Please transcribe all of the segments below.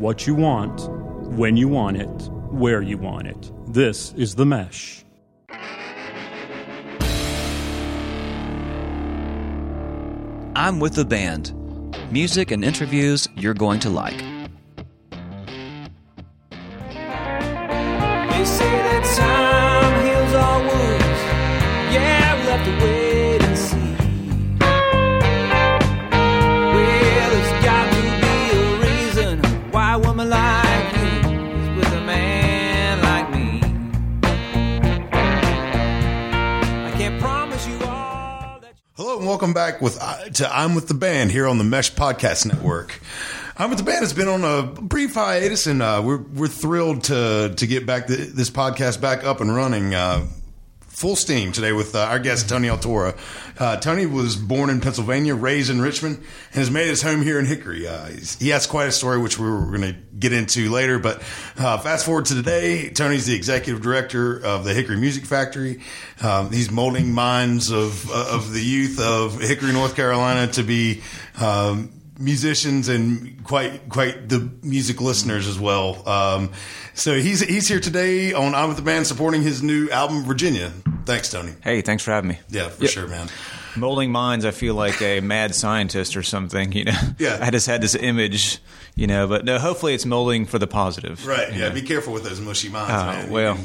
what you want, when you want it, where you want it. This is The Mesh. I'm with the band. Music and interviews you're going to like. Welcome back with uh, to I'm with the band here on the Mesh Podcast Network. I'm with the band has been on a brief hiatus, and uh, we're we're thrilled to to get back the, this podcast back up and running. Uh, Full steam today with uh, our guest Tony Altora. Uh, Tony was born in Pennsylvania, raised in Richmond, and has made his home here in Hickory. Uh, he has quite a story, which we were going to get into later. But uh, fast forward to today, Tony's the executive director of the Hickory Music Factory. Um, he's molding minds of of the youth of Hickory, North Carolina, to be um, musicians and quite quite the music listeners as well. Um, so he's he's here today on I'm with the band supporting his new album Virginia. Thanks, Tony. Hey, thanks for having me. Yeah, for sure, man. Molding minds, I feel like a mad scientist or something, you know. Yeah. I just had this image, you know, but no, hopefully it's molding for the positive. Right. Yeah. know. Be careful with those mushy minds, Oh, man. Well.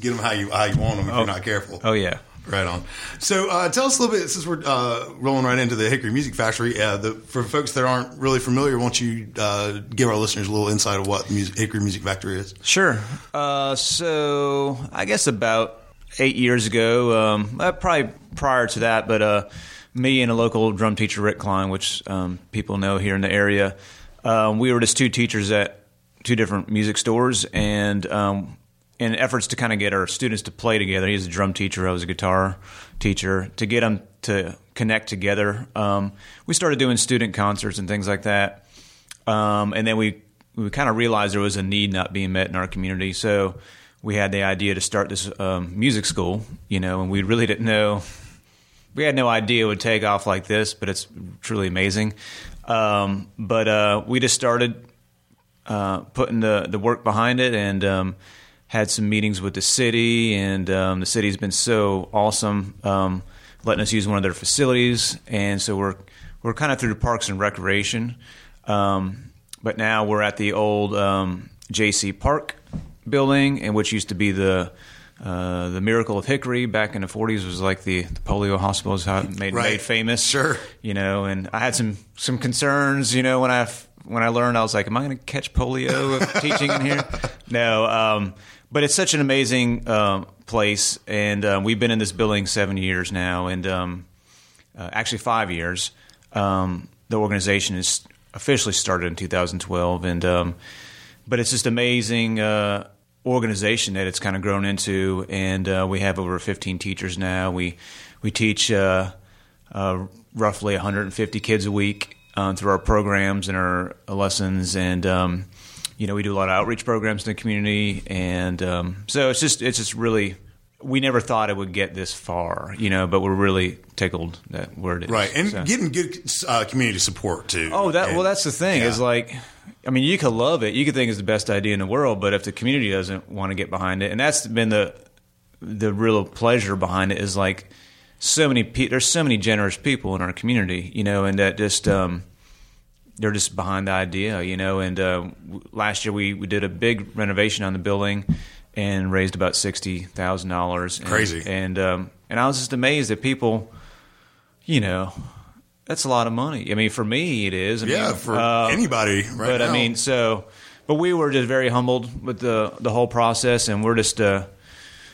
get them how you how you want them if you're not careful. Oh yeah. Right on. So, uh, tell us a little bit since we're uh, rolling right into the Hickory Music Factory. Uh, the, for folks that aren't really familiar, won't you uh, give our listeners a little insight of what music, Hickory Music Factory is? Sure. Uh, so I guess about eight years ago, um, uh, probably prior to that, but me and a local drum teacher, Rick Klein, which um, people know here in the area, we were just two teachers at two different music stores, and um, in efforts to kind of get our students to play together, he's a drum teacher, I was a guitar teacher, to get them to connect together. Um, we started doing student concerts and things like that. Um, and then we we kind of realized there was a need not being met in our community, so we had the idea to start this um, music school. You know, and we really didn't know. We had no idea it would take off like this, but it's truly amazing. Um, but uh, we just started uh, putting the the work behind it, and um, had some meetings with the city, and um, the city's been so awesome, um, letting us use one of their facilities, and so we're we're kind of through Parks and Recreation, um, but now we're at the old um, J.C. Park building, and which used to be the uh, the Miracle of Hickory back in the 40s was like the, the polio hospital is how it made Right. made famous. Sure. you know, and I had some some concerns, you know, when I when I learned, I was like, "Am I going to catch polio teaching in here?" No, um, but it's such an amazing um, place, and uh, we've been in this building seven years now, and um, uh, actually five years. Um, the organization is officially started in 2012, and um, but it's just amazing uh, organization that it's kind of grown into, and uh, we have over 15 teachers now. We we teach uh, uh, roughly 150 kids a week um, through our programs and our lessons, and um, you know we do a lot of outreach programs in the community, and um, so it's just it's just really. We never thought it would get this far, you know, but we're really tickled that where it is. Right. And So- getting good uh, community support, too. Oh, that And- well, that's the thing. Is like, I mean, you could love it, you could think it's the best idea in the world, but if the community doesn't want to get behind it, and that's been the the real pleasure behind it is like so many pe- there's so many generous people in our community, you know, and that just um, they're just behind the idea, you know. And uh, last year we we did a big renovation on the building and raised about sixty thousand dollars. Crazy. And um, and I was just amazed that people, you know. That's a lot of money. I mean, for me, it is. I Yeah, mean, for uh, anybody right but now. I mean, so, but we were just very humbled with the the whole process, and we're just uh,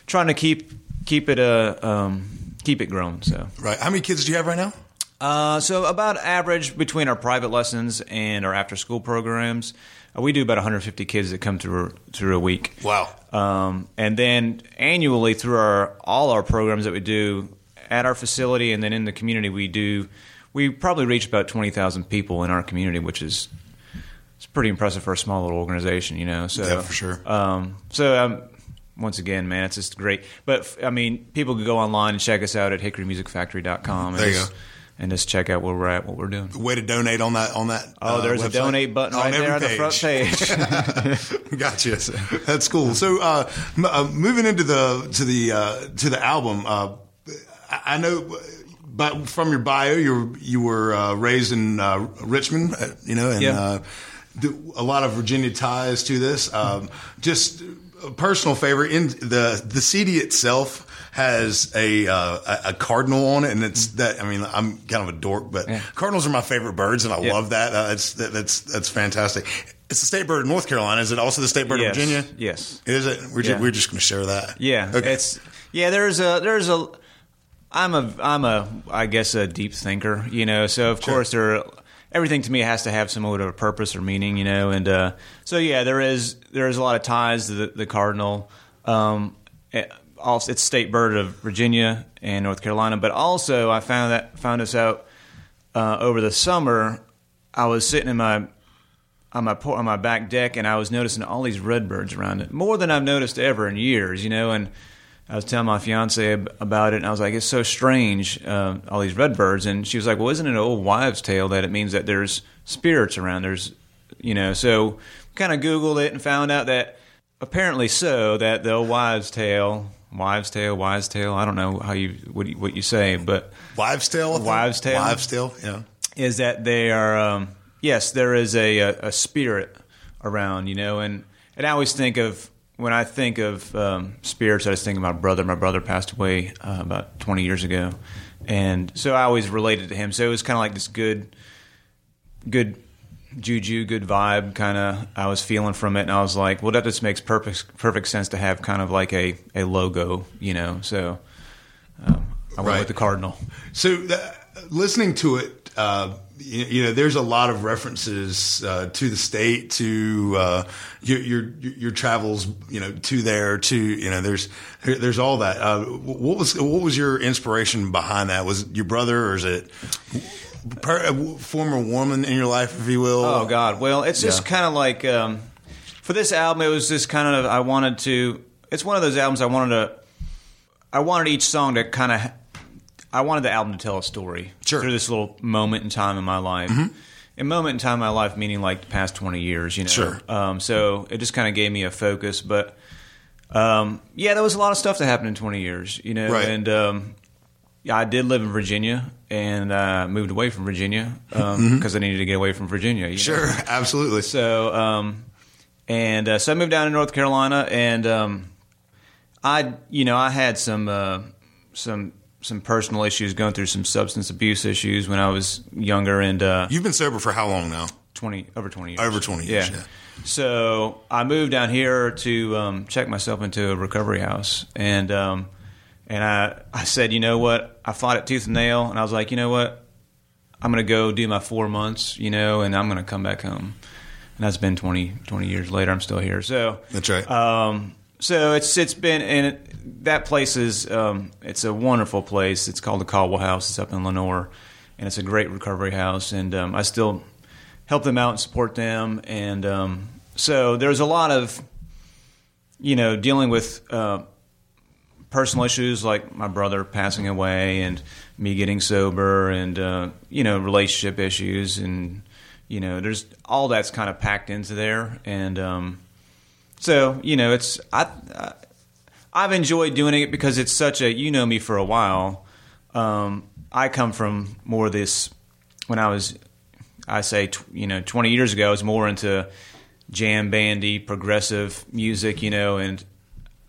trying to keep keep it uh, um, keep it growing. So, Right. How many kids do you have right now? Uh, so about average between our private lessons and our after school programs, uh, we do about 150 kids that come through through a week. Wow. Um, and then annually through our all our programs that we do at our facility and then in the community, we do we probably reach about twenty thousand people in our community, which is it's pretty impressive for a small little organization, you know. So Yeah, for sure. Um, so um, once again, man, it's just great. But I mean, people can go online and check us out at hickorymusicfactory.com. There you just, and just check out where we're at, what we're doing. Way to donate on that on that. Oh, uh, there's a donate button right there on the front page. gotcha. That's cool. So, uh, m- uh, moving into the to the uh, to the album, uh, I I know, but from your bio, you were you were uh, raised in uh, Richmond, you know, and Yeah. uh, a lot of Virginia ties to this. Um, just a personal favorite in the the CD itself has a uh, a- cardinal on it, and it's that. I mean, I'm kind of a dork, but Yeah. cardinals are my favorite birds, and I Yeah. love that. Uh, that's that, that's that's fantastic. It's the state bird of North Carolina. Is it also the state bird Yes. of Virginia? Yes. Is it? We're Yeah. just, we're just going to share that. Yeah, Okay. it's yeah. There's a there's a. I'm a I'm a I guess a deep thinker, you know. So of course there, everything to me has to have some sort of purpose or meaning, you know. And uh, so yeah, there is there is a lot of ties to the, the cardinal. Um, it- also, it's state bird of Virginia and North Carolina, but also I found that found this out uh, over the summer. I was sitting in my on my on my back deck, and I was noticing all these redbirds around it, more than I've noticed ever in years, you know. And I was telling my fiance about it, and I was like, "It's so strange, uh, all these redbirds." And she was like, "Well, isn't it an old wives' tale that it means that there's spirits around? There's, you know." So kind of Googled it and found out that apparently so that the old wives' tale, wives' tale, wives' tale. I don't know how you what you, what you say, but Wives' tale. Wives' tale? Wives' tale. Yeah. is that they are um, yes there is a, a, a spirit around you know and and I always think of when I think of um, spirits I just think of my brother my brother passed away uh, about 20 years ago and so I always related to him so it was kind of like this good good juju good vibe kind of I was feeling from it and I was like well that just makes perfect perfect sense to have kind of like a, a logo you know so um, I went Right. with the cardinal So listening to it, uh, you, you know, there's a lot of references uh, to the state, to uh, your, your your travels, you know, to there, to you know, there's there's all that. Uh, what was what was your inspiration behind that? Was it your brother, or is it per, a former woman in your life, if you will? Oh God! Well, it's just Yeah. kind of like um, for this album, it was just kind of I wanted to. It's one of those albums I wanted to. I wanted each song to kind of. I wanted the album to tell a story Sure. through this little moment in time in my life. A moment in time in my life, meaning like the past twenty years, you know. Sure. Um, so it just kind of gave me a focus, but um, yeah, there was a lot of stuff that happened in twenty years, you know, Right. and um, yeah, I did live in Virginia and uh, moved away from Virginia because I needed to get away from Virginia. You know? sure, absolutely. So, um, and uh, so I moved down to North Carolina, and um, I, you know, I had some uh, some some personal issues, going through some substance abuse issues when I was younger, and uh, You've been sober for how long now? twenty over twenty years. Over 20 years, yeah. So I moved down here to um, check myself into a recovery house, and um, and I I said, you know what? I fought it tooth and nail, and I was like, you know what? I'm going to go do my four months, you know, and I'm going to come back home. And that's been 20, 20 years later. I'm still here. So That's right. um, so it's it's been and it, that place is um, it's a wonderful place. It's called the Caldwell House. It's up in Lenoir, and it's a great recovery house. And um, I still help them out and support them. And um, so there's a lot of you know dealing with uh, personal issues like my brother passing away and me getting sober and uh, you know relationship issues and you know there's all that's kind of packed into there. And um, so you know it's I, I I've enjoyed doing it because it's such a you know me for a while. Um, I come from more this when I was I say tw- you know 20 years ago I was more into jam bandy progressive music you know and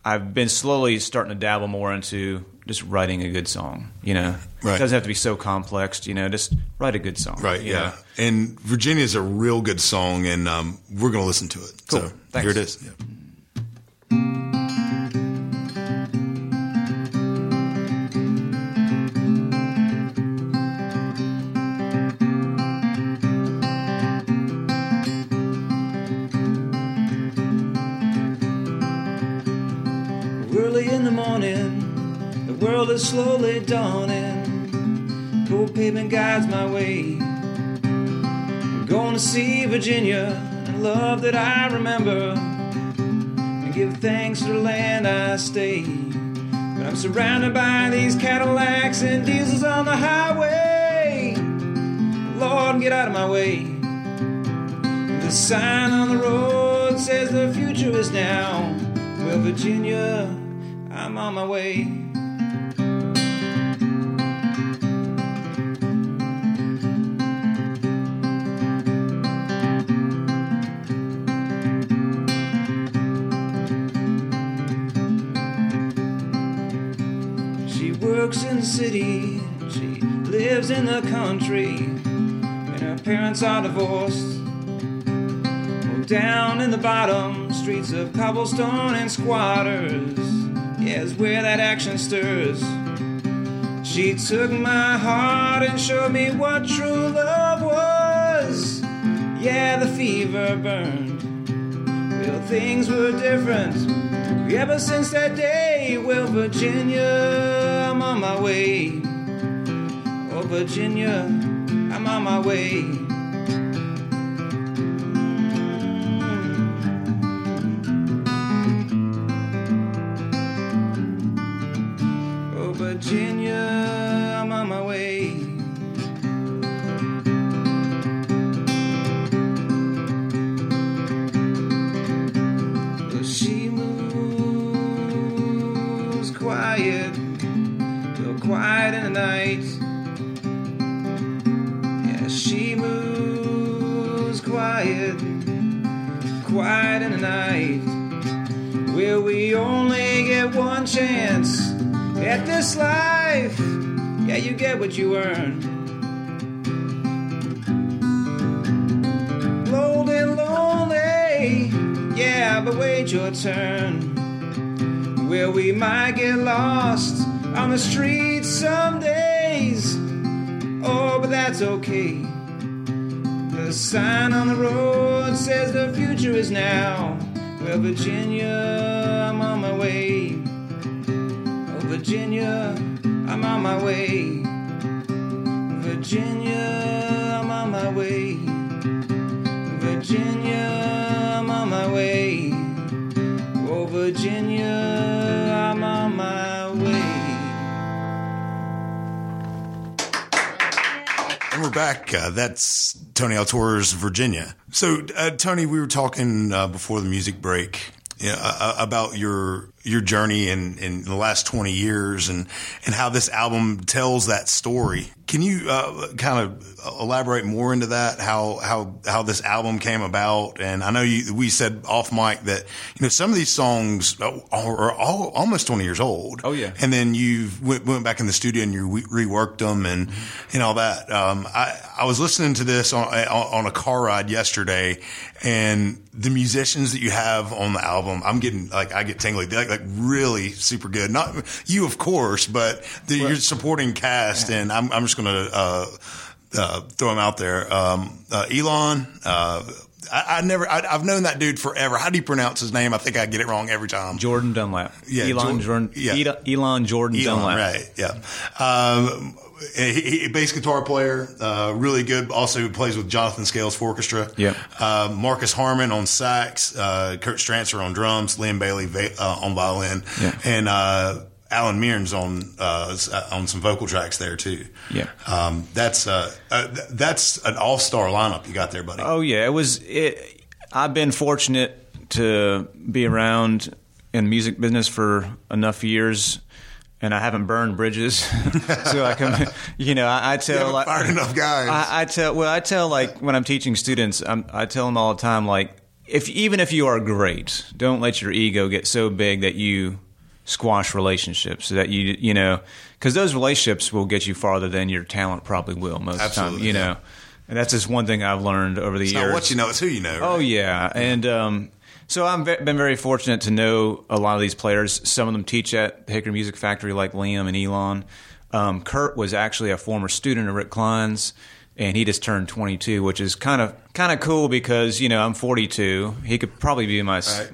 I've been slowly starting to dabble more into just writing a good song. You know, Right. it doesn't have to be so complex. You know, just write a good song. Right, yeah. know? And is a real good song, and um, we're going to listen to it. Cool. So Thanks. here it is. Yeah. Dawning. Cold pavement guides my way. I'm going to see Virginia and love that I remember. And give thanks to the land I stay. But I'm surrounded by these Cadillacs and diesels on the highway. Lord, get out of my way. The sign on the road says the future is now. Well, Virginia, I'm on my way. Works in the city, she lives in the country, and her parents are divorced. Oh, down in the bottom streets of cobblestone and squatters, yeah, is where that action stirs. She took my heart and showed me what true love was. Yeah, the fever burned. Things were different ever since that day. Well, Virginia, I'm on my way. Oh, Virginia, I'm on my way. Might get lost on the streets some days. Oh, but that's okay. The sign on the road says the future is now. Well, Virginia, I'm on my way. Oh, Virginia, I'm on my way. Virginia, I'm on my way. Virginia, I'm on my way. Oh, Virginia, back. Uh, that's Tony Altor's Virginia. So, uh, Tony, we were talking uh, before the music break yeah, about your your journey in, in the last 20 years and, and how this album tells that story. Can you uh, kind of elaborate more into that? How how how this album came about? And I know you, we said off mic that you know some of these songs are, are all, almost 20 years old. Oh, yeah. And then you went, went back in the studio and you re- reworked them and and all that. Um, I I was listening to this on on a car ride yesterday, and the musicians that you have on the album, I'm getting like I get tingly. Like, really super good. Not you, of course, but the, your supporting cast, and I'm I'm just gonna uh, uh, throw him out there. Um, uh, Elon. Uh, I, I never. I, I've known that dude forever. How do you pronounce his name? I think I get it wrong every time. Jordan Dunlap. Yeah, Elon Jor- Jordan. yeah. Elon Jordan Elon, Dunlap. right? Yeah. Um, he, he, bass guitar player, uh, really good. Also plays with Jonathan Scales Fourchestra. Yeah. Uh, Marcus Harmon on sax, uh, Kurt Strancer on drums, Liam Bailey va- uh, on violin, Yeah. and uh, Alan Mearns on uh, on some vocal tracks there too. Yeah. Um, that's uh, uh, that's an all star lineup you got there, buddy. Oh yeah, it was. It, I've been fortunate to be around in the music business for enough years, and I haven't burned bridges, so I can, you know, I, I tell like, fired enough guys. I, I tell well, I tell like when I'm teaching students, I'm, I tell them all the time, like if even if you are great, don't let your ego get so big that you squash relationships so that you you know because those relationships will get you farther than your talent probably will most of the time you yeah. know and that's just one thing I've learned over the it's years not what you know, it's who you know. Oh yeah, and um, so I've been very fortunate to know a lot of these players. Some of them teach at the Hickory Music Factory, like Liam and Elon. Um, Kurt was actually a former student of Rick Klein's, and he just turned 22, which is kind of kind of cool because you know I'm 42. He could probably be my, Right.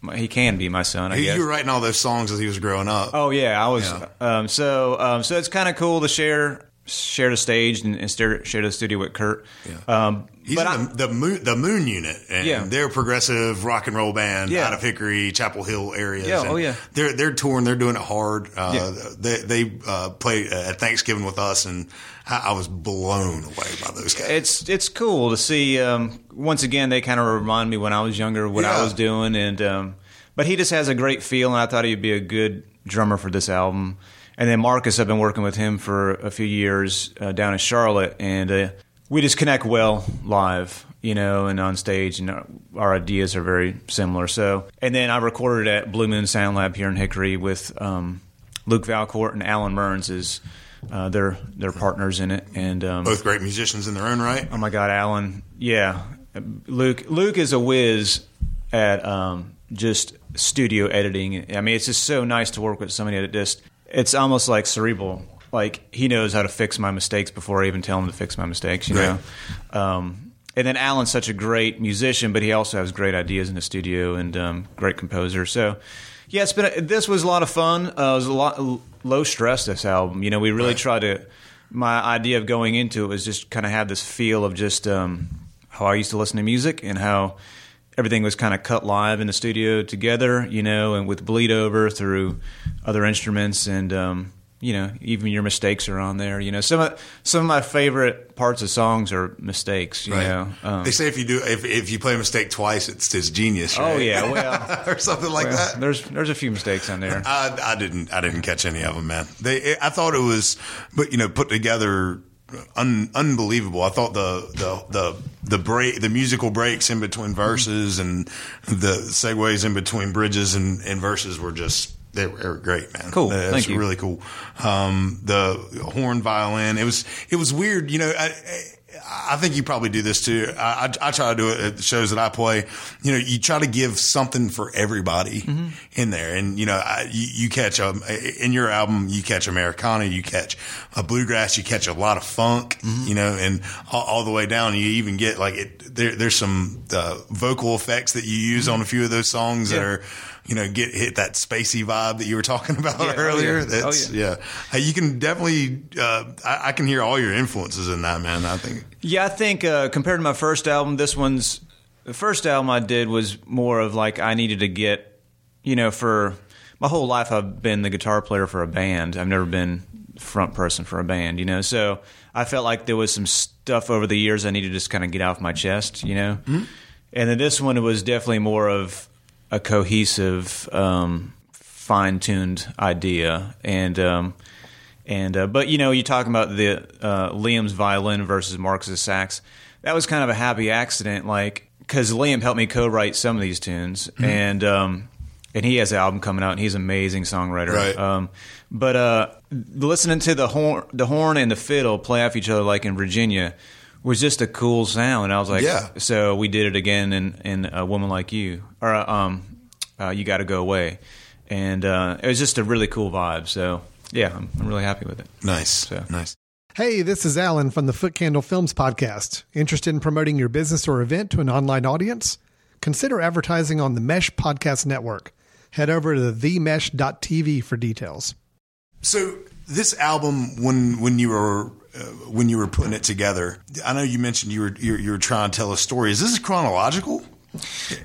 my he can be my son. I He- guess. you were writing all those songs as he was growing up. Oh yeah, I was. Yeah. Um, so um, so it's kind of cool to share shared a stage and, and shared, shared a studio with Kurt. Um, He's but in the, the moon the Moon Unit, and Yeah. they're a progressive rock and roll band Yeah. out of Hickory, Chapel Hill areas. Yeah, oh, yeah. they're they're touring, they're doing it hard. Uh, Yeah. They they uh, played at Thanksgiving with us, and I, I was blown away by those guys. it's it's cool to see. Um, once again, they kind of remind me when I was younger what I was doing, and um, but he just has a great feel, and I thought he'd be a good drummer for this album. And then Marcus, I've been working with him for a few years uh, down in Charlotte, and uh, we just connect well live, you know, and on stage, and our, our ideas are very similar. So, and then I recorded at Blue Moon Sound Lab here in Hickory with um, Luke Valcourt and Alan Mearns is. Uh, they're they're partners in it, and um, Both great musicians in their own right. Oh my God, Alan! Yeah, Luke. Luke is a whiz at um, just studio editing. I mean, it's just so nice to work with somebody that just. It's almost like cerebral. Like he knows how to fix my mistakes before I even tell him to fix my mistakes. You Right. know. Um, and then Alan's such a great musician, but he also has great ideas in the studio and um, great composer. So, yeah, it's been a, this was a lot of fun. Uh, it was a lot low stress. This album, you know, we really Right. tried to. My idea of going into it was just kind of have this feel of just um, how I used to listen to music and how everything was kind of cut live in the studio together, you know, and with bleed over through other instruments and. Um, you know, even your mistakes are on there. You know, some of some of my favorite parts of songs are mistakes. You know, um, they say if you do if, if you play a mistake twice, it's it's genius. oh yeah, well, or something like well, that. there's there's a few mistakes on there. I, I didn't I didn't catch any of them, man. They I thought it was, but you know, put together un, unbelievable. I thought the the the the break the musical breaks in between verses and the segues in between bridges and, and verses were just. They were, they were great, man. Cool. Was Thank you. really cool. Um, the horn violin. It was it was weird. You know, I, I think you probably do this too. I, I, I try to do it at the shows that I play. You know, you try to give something for everybody Mm-hmm. in there, and you know, I, you, you catch a in your album, you catch Americana, you catch a bluegrass, you catch a lot of funk. Mm-hmm. You know, and all, all the way down, you even get like it. There, there's some uh, vocal effects that you use on a few of those songs that Mm-hmm. Are. You know, get hit that spacey vibe that you were talking about Yeah, oh, earlier. yeah. Oh, That's yeah. yeah. Uh, you can definitely. Uh, I, I can hear all your influences in that, man. I think. Yeah, I think uh, compared to my first album, this one's the first album I did was more of like I needed to get, you know, for my whole life I've been the guitar player for a band. I've never been front person for a band, you know. So I felt like there was some stuff over the years I needed to just kind of get off my chest, you know. And then this one was definitely more of a cohesive, um, fine-tuned idea, and um, and uh, but you know, you're talking about the uh, Liam's violin versus Marcus's sax. That was kind of a happy accident, like because Liam helped me co-write some of these tunes, and um, and he has an album coming out, and he's an amazing songwriter. Right. Um, but uh, listening to the horn, the horn and the fiddle play off each other, like in Virginia, was just a cool sound. I was like, Yeah. So we did it again in in a woman like you, or uh, um, uh, you got to go away, and uh, it was just a really cool vibe. So yeah, I'm, I'm really happy with it. Nice, So- nice. Hey, this is Alan from the Foot Candle Films podcast. Interested in promoting your business or event to an online audience? Consider advertising on the Mesh Podcast Network. Head over to the themesh.tv for details. So this album, when when you were uh, when you were putting it together, I know you mentioned you were you you were trying to tell a story. Is this chronological?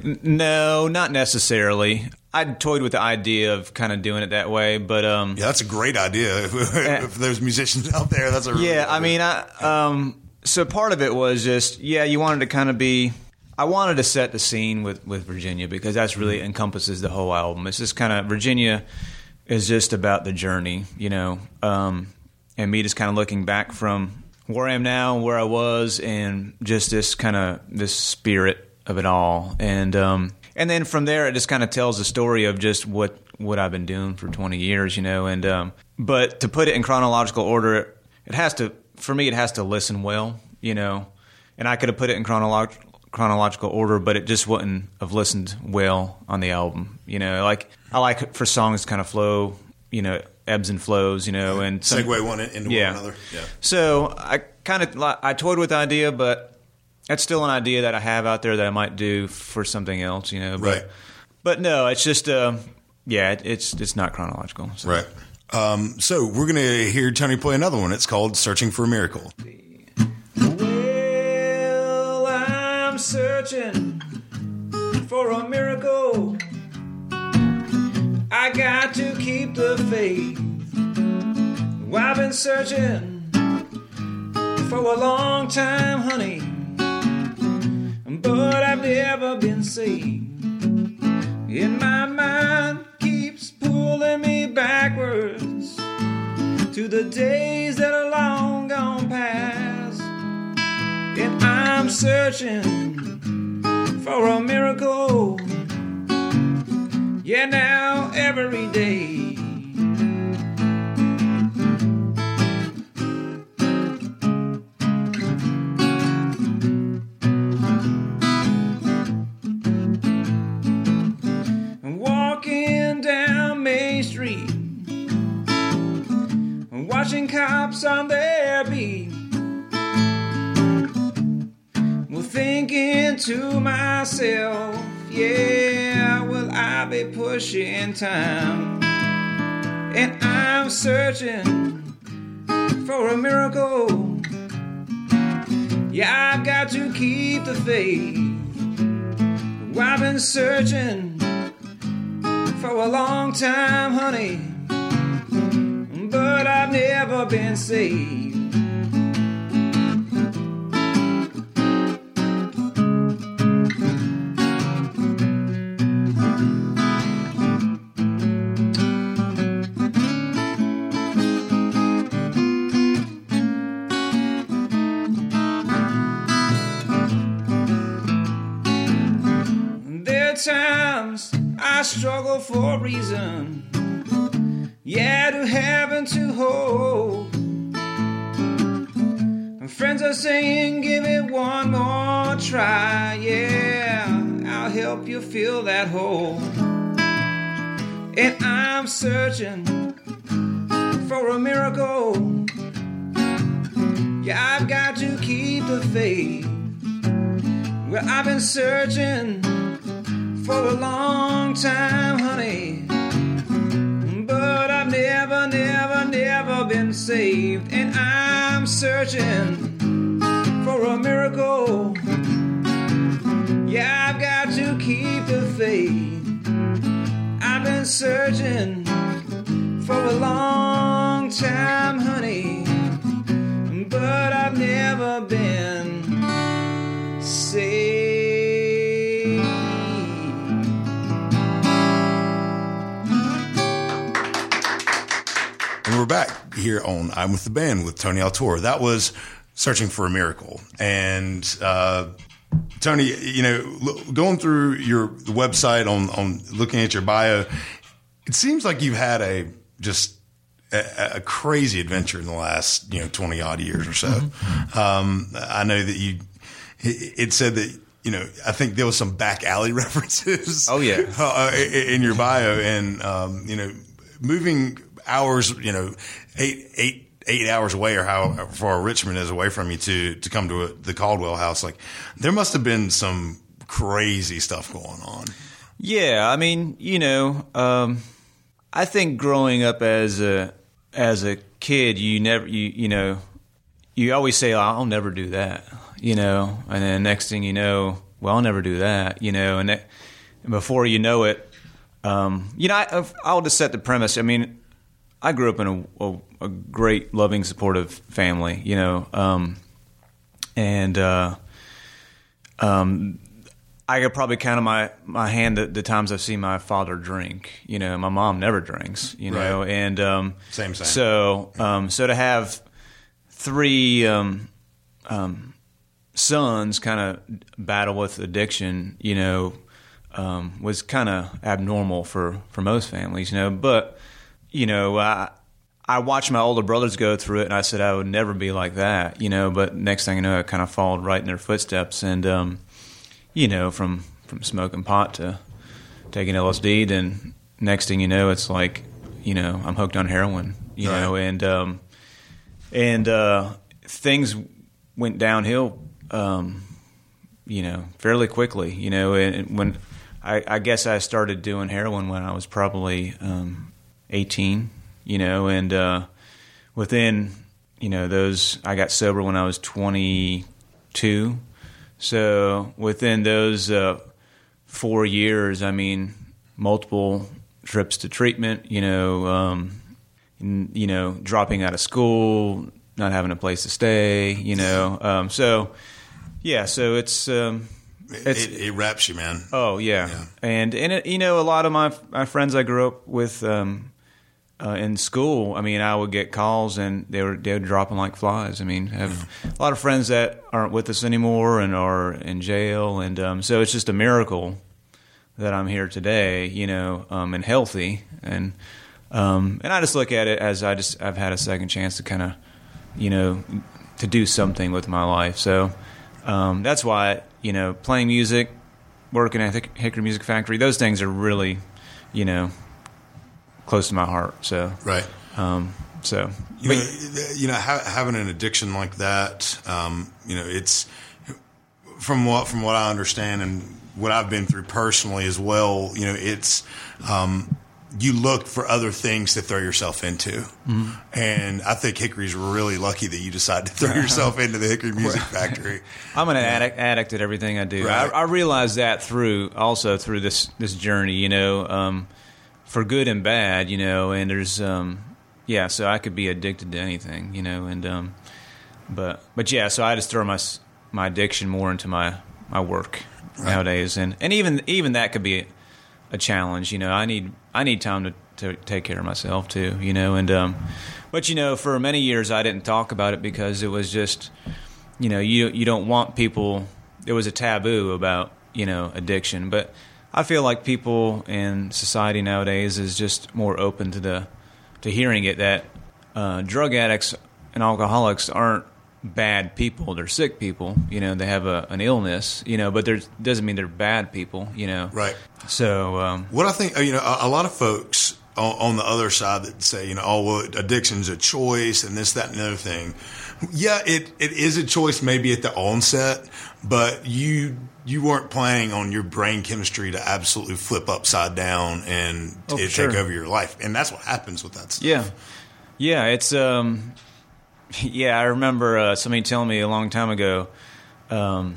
No, not necessarily. I toyed with the idea of kind of doing it that way, but um, Yeah, that's a great idea. If, if there's musicians out there, that's a really Yeah, good I mean, I um, so part of it was just yeah, you wanted to kind of be. I wanted to set the scene with with Virginia because that's really encompasses the whole album. It's just kind of Virginia is just about the journey, you know, um, and me just kind of looking back from where I am now, where I was, and just this kind of this spirit of it all, and um, and then from there it just kind of tells the story of just what what I've been doing for 20 years, you know, and um, but to put it in chronological order, it has to for me it has to listen well, you know, and I could have put it in chronolog- chronological order, but it just wouldn't have listened well on the album, you know. Like I like for songs to kind of flow, you know, ebbs and flows, you know, and some- segue one into yeah. one another. Yeah. So I kind of I toyed with the idea, but that's still an idea that I have out there that I might do for something else, you know. But, Right. But no, it's just uh, yeah, it, it's it's not chronological. So. Right. Um, so we're going to hear Tony play another one. It's called Searching for a Miracle. Well, I'm searching for a miracle. I got to keep the faith. I've been searching for a long time, honey, but I've never been saved. In my mind keeps pulling me backwards to the days that are long gone past. And I'm searching for a miracle. Yeah, now every day. Walking down Main Street watching cops on their beat. Well, thinking to myself, be pushing time? And I'm searching for a miracle. Yeah, I've got to keep the faith. I've been searching for a long time, honey but I've never been saved. Struggle for a reason yeah, to heaven to hope. Friends are saying, give it one more try. Yeah, I'll help you fill that hole. And I'm searching for a miracle. Yeah, I've got to keep the faith. Well, I've been searching for a long time, honey but I've never, never, never been saved. And I'm searching for a miracle. Yeah, I've got to keep the faith. I've been searching for a long time, honey, but I've never been saved. We're back here on I'm with the band with Tony Altor. That was Searching for a Miracle. And, uh, Tony, you know, going through your website on, on looking at your bio, it seems like you've had a just a, a crazy adventure in the last, you know, 20 odd years or so. Um, I know that you, it it said that, you know, I think there was some back alley references. Oh, yeah. uh, in in your bio and, um, you know, moving hours, you know, eight, eight, eight hours away or how far Richmond is away from you to, to come to a, the Caldwell house. Like there must have been some crazy stuff going on. Yeah, I mean, you know, um, I think growing up as a as a kid, you never, you you know, you always say, "I'll never do that," you know, and then next thing you know, well, I'll never do that, you know, and, that, and before you know it, um, you know, I, I'll just set the premise. I mean, I grew up in a, a, a great, loving, supportive family, you know, um, and uh, um, I could probably count on my, my hand the, the times I've seen my father drink. You know, my mom never drinks. You know, Right. and um, Same, same. So, um, so to have three um, um, sons kind of battle with addiction, you know, um, was kind of abnormal for for most families. You know, but you know, I I watched my older brothers go through it, and I said I would never be like that. You know, but next thing you know, I kind of followed right in their footsteps, and um, you know, from from smoking pot to taking LSD, then next thing you know, it's like, you know, I'm hooked on heroin, you Right. know, and um, and uh, things went downhill, um, you know, fairly quickly, you know, and when I, I guess I started doing heroin when I was probably um, 18, you know, and uh, within you know those I got sober when I was 22. So within those uh, four years, I mean, multiple trips to treatment, you know, um, you know, dropping out of school, not having a place to stay, you know. Um, so yeah, so it's um, it's It, it wraps you, man. Oh yeah, Yeah. and and it, you know a lot of my my friends I grew up with um, uh, in school. I mean, I would get calls and they were they were dropping like flies. I mean, I have a lot of friends that aren't with us anymore and are in jail, and um, so it's just a miracle that I'm here today. You know, um, and healthy, and um, and I just look at it as I just I've had a second chance to kind of you know to do something with my life. So um, that's why you know playing music, working at Hick- Hickory Music Factory, those things are really you know close to my heart. So Right. um, so You know, you know, ha- having an addiction like that, um, you know, it's from what from what I understand and what I've been through personally as well. You know, it's um, you look for other things to throw yourself into, and I think Hickory's really lucky that you decided to throw yourself into the Hickory Music Factory. I'm an addict, addict at everything I do. Right. I, I realized that through also through this this journey, you know, um, for good and bad, you know. And there's, um, yeah, so I could be addicted to anything, you know. And um, but but yeah, so I just throw my my addiction more into my my work nowadays, and and even even that could be a, a challenge, you know. I need I need time to to take care of myself too, you know. And um, but you know, for many years I didn't talk about it because it was just you know you you don't want people there was a taboo about you know addiction but i feel like people in society nowadays is just more open to the to hearing it that uh, drug addicts and alcoholics aren't bad people they're sick people you know they have a, an illness you know but there doesn't mean they're bad people you know Right. so um, What I think, uh, you know, a, a lot of folks on, on the other side that say, you know, oh, well, addiction's a choice and this, that, and the other thing. Yeah, it, it is a choice maybe at the onset, but you you weren't planning on your brain chemistry to absolutely flip upside down and Oh, t- sure. take over your life, and that's what happens with that stuff. Yeah, yeah. It's um, yeah. I remember uh, somebody telling me a long time ago, um,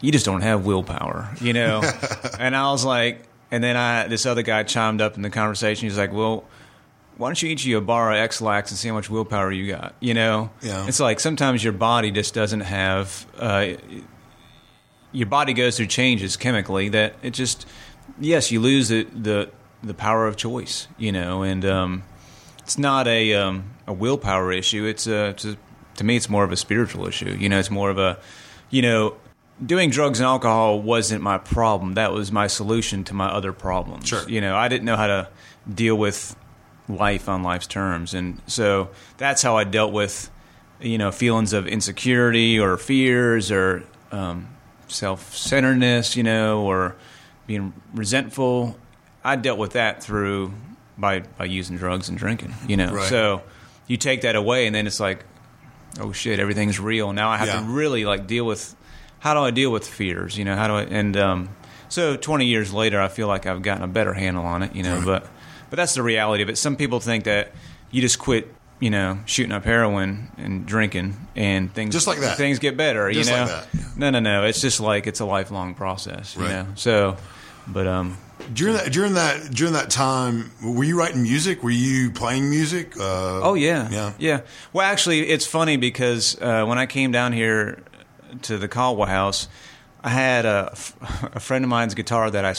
you just don't have willpower, you know. and I was like, and then I this other guy chimed up in the conversation. He's like, well. Why don't you eat you a bar of Ex-Lax and see how much willpower you got? You know, Yeah. it's like sometimes your body just doesn't have. Uh, your body goes through changes chemically that it just yes you lose the the, the power of choice you know and um, it's not a um, a willpower issue it's a, it's a to me it's more of a spiritual issue you know it's more of a you know doing drugs and alcohol wasn't my problem that was my solution to my other problems Sure. you know I didn't know how to deal with life on life's terms. And so that's how I dealt with you know feelings of insecurity or fears or um, self-centeredness you know or being resentful. I dealt with that through by by using drugs and drinking you know. Right. so you take that away and then it's like oh shit everything's real. Now i have Yeah. to really like deal with how do i deal with fears you know? How do i and um, so 20 years later i feel like i've gotten a better handle on it you know but but that's the reality of it some people think that you just quit you know shooting up heroin and drinking and things Just like that. things get better Just you know like that. no no no it's just like it's a lifelong process you Right. know so but um During that during that during that time, were you writing music? Were you playing music? Uh, Oh yeah, yeah. yeah. Well, actually, it's funny because uh, when I came down here to the Caldwell House, I had a, a friend of mine's guitar that I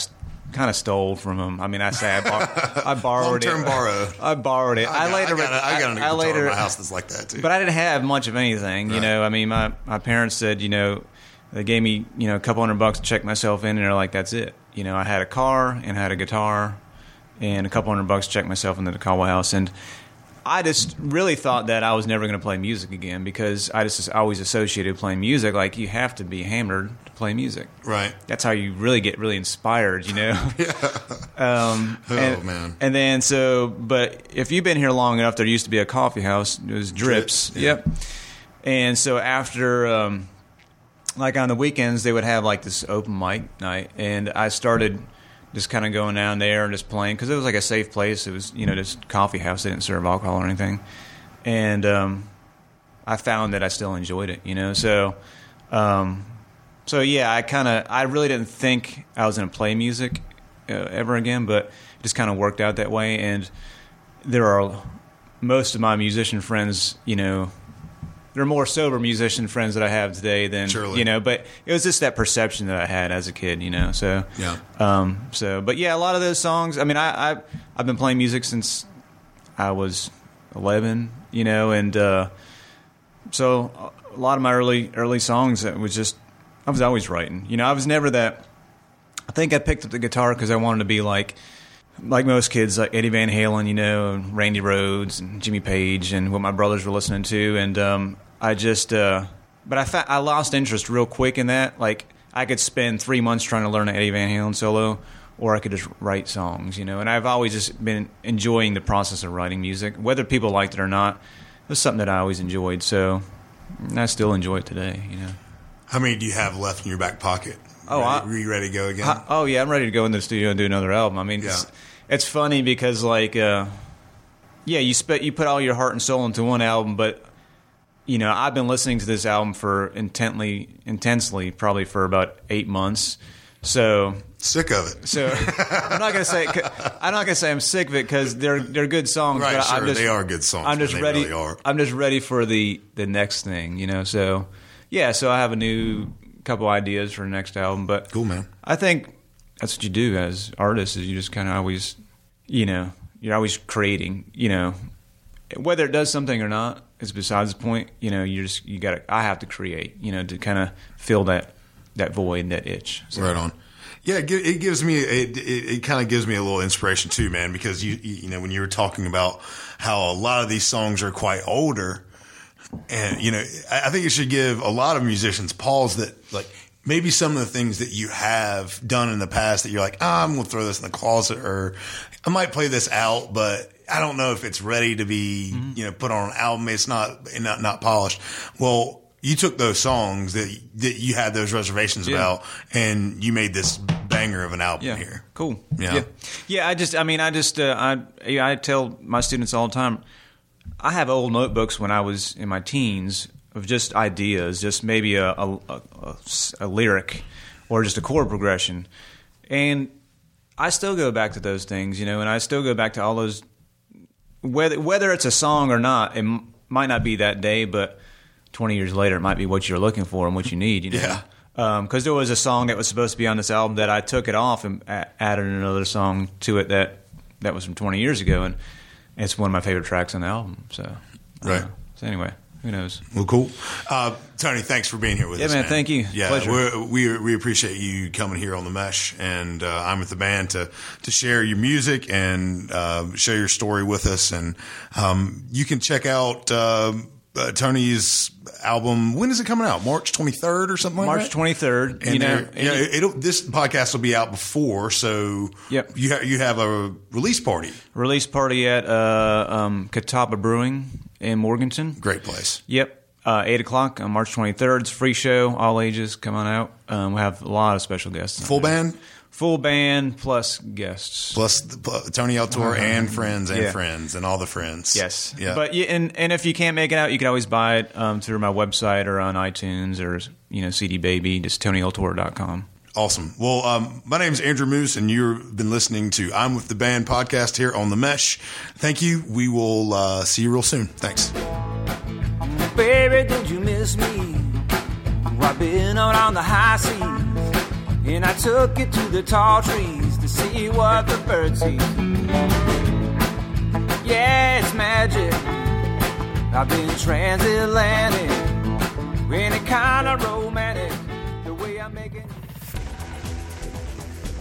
kind of stole from him. I mean, I say I, bar- I borrowed Long-term it. borrowed. I borrowed it. I, got, later, I got, a- I got a I later, in my house that's like that too. but I didn't have much of anything. You know, I mean, my my parents said, you know, they gave me you know a couple hundred bucks to check myself in, and they're like, that's it. You know, I had a car and I had a guitar, and a couple hundred bucks to check myself into the Caldwell House, and I just really thought that I was never going to play music again because I just always associated playing music like you have to be hammered to play music. right. That's how you really get really inspired, you know. Um, Oh, and, man. And then so, but if you've been here long enough, there used to be a coffee house. It was Drips. Drips, yeah. Yep. And so after, um, like on the weekends, they would have like this open mic night, and I started just kind of going down there and just playing because it was like a safe place. It was you know just coffee house. They didn't serve alcohol or anything, and um, I found that I still enjoyed it. You know, so um, so yeah, I kind of I really didn't think I was going to play music uh, ever again, but it just kind of worked out that way. And there are most of my musician friends, you know. They're more sober musician friends that I have today than Surely. you know, but it was just that perception that I had as a kid, you know. So Yeah. um, so, but yeah, a lot of those songs. I mean, I, I I've been playing music since I was eleven, you know, and uh, so a lot of my early early songs it was just I was always writing. You know, I was never that. I think I picked up the guitar because I wanted to be like like most kids, like Eddie Van Halen, you know, and Randy Rhoads and Jimmy Page, and what my brothers were listening to, and um, I just, uh, but I fa- I lost interest real quick in that. Like I could spend three months trying to learn an Eddie Van Halen solo, or I could just write songs, you know. And I've always just been enjoying the process of writing music, whether people liked it or not. It was something that I always enjoyed, so I still enjoy it today, you know. How many do you have left in your back pocket? Oh, ready, I- are you ready to go again? I- oh yeah, I'm ready to go into the studio and do another album. I mean, it's, it's funny because like, uh, yeah, you sp- you put all your heart and soul into one album, but you know, I've been listening to this album for intently, intensely, probably for about eight months. So, Sick of it. so I'm not gonna say I'm not gonna say I'm sick of it because they're they're good songs. Right, but I'm just, they are good songs, I'm just ready. really are. I'm just ready for the the next thing, you know. So, yeah, so I have a new couple ideas for the next album, but Cool, man. I think that's what you do as artists is you just kind of always, you know, you're always creating, you know, whether it does something or not is besides the point. You know, you just you got to. I have to create, you know, to kind of fill that that void, that itch. So, Right on. Yeah, it, gives me it, it, it kind of gives me a little inspiration too, man. Because you you know when you were talking about how a lot of these songs are quite older, and you know I, think it should give a lot of musicians pause that like maybe some of the things that you have done in the past that you're like ah, I'm gonna throw this in the closet or I might play this out, but I don't know if it's ready to be you know put on an album. It's not not not polished. Well. You took those songs that that you had those reservations Yeah. about, and you made this banger of an album Yeah, here. cool. Yeah. yeah, Yeah, I just, I mean, I just, uh, I, I tell my students all the time. I have old notebooks when I was in my teens of just ideas, just maybe a a lyric or just a chord progression, and I still go back to those things, you know, and I still go back to all those whether whether it's a song or not, it m- might not be that day, but 20 years later, it might be what you're looking for and what you need. You know? Yeah. Because there was a song that was supposed to be on this album that I took it off and a- added another song to it that that was from 20 years ago, and it's one of my favorite tracks on the album. So, uh, Right. So anyway, who knows? Well, cool. Uh, Tony, thanks for being here with Yeah, us. Yeah, man, thank you. Yeah, we we appreciate you coming here on the Mesh, and uh, I'm with the band to to share your music and uh, share your story with us. And um, you can check out uh, uh, Tony's album. When is it coming out? March 23rd or something like March that. 23rd. And you know, yeah, this podcast will be out before, so Yep. you ha- you have a release party. release party at uh, um, Catawba Brewing in Morganton. Great place. Yep. Uh, 8 o'clock on March 23rd. It's free show, all ages. Come on out. Um, we have a lot of special guests. Full band Full band plus guests. plus the, Tony Altor and friends and. Yeah. friends and all the friends. Yes. Yeah. But and and if you can't make it out, you can always buy it um, through my website or on iTunes or you know CD Baby, just TonyAltor.com. Awesome. Well, um, my name is Andrew Moose, and you've been listening to I'm with the Band podcast here on the Mesh. Thank you. We will uh, see you real soon. Thanks. Baby, did you miss me? I've been out on the high seas, and I took you to the tall trees to see what the birds see. Yeah, it's magic. I've been transatlantic, any kind of romantic. The way I'm making.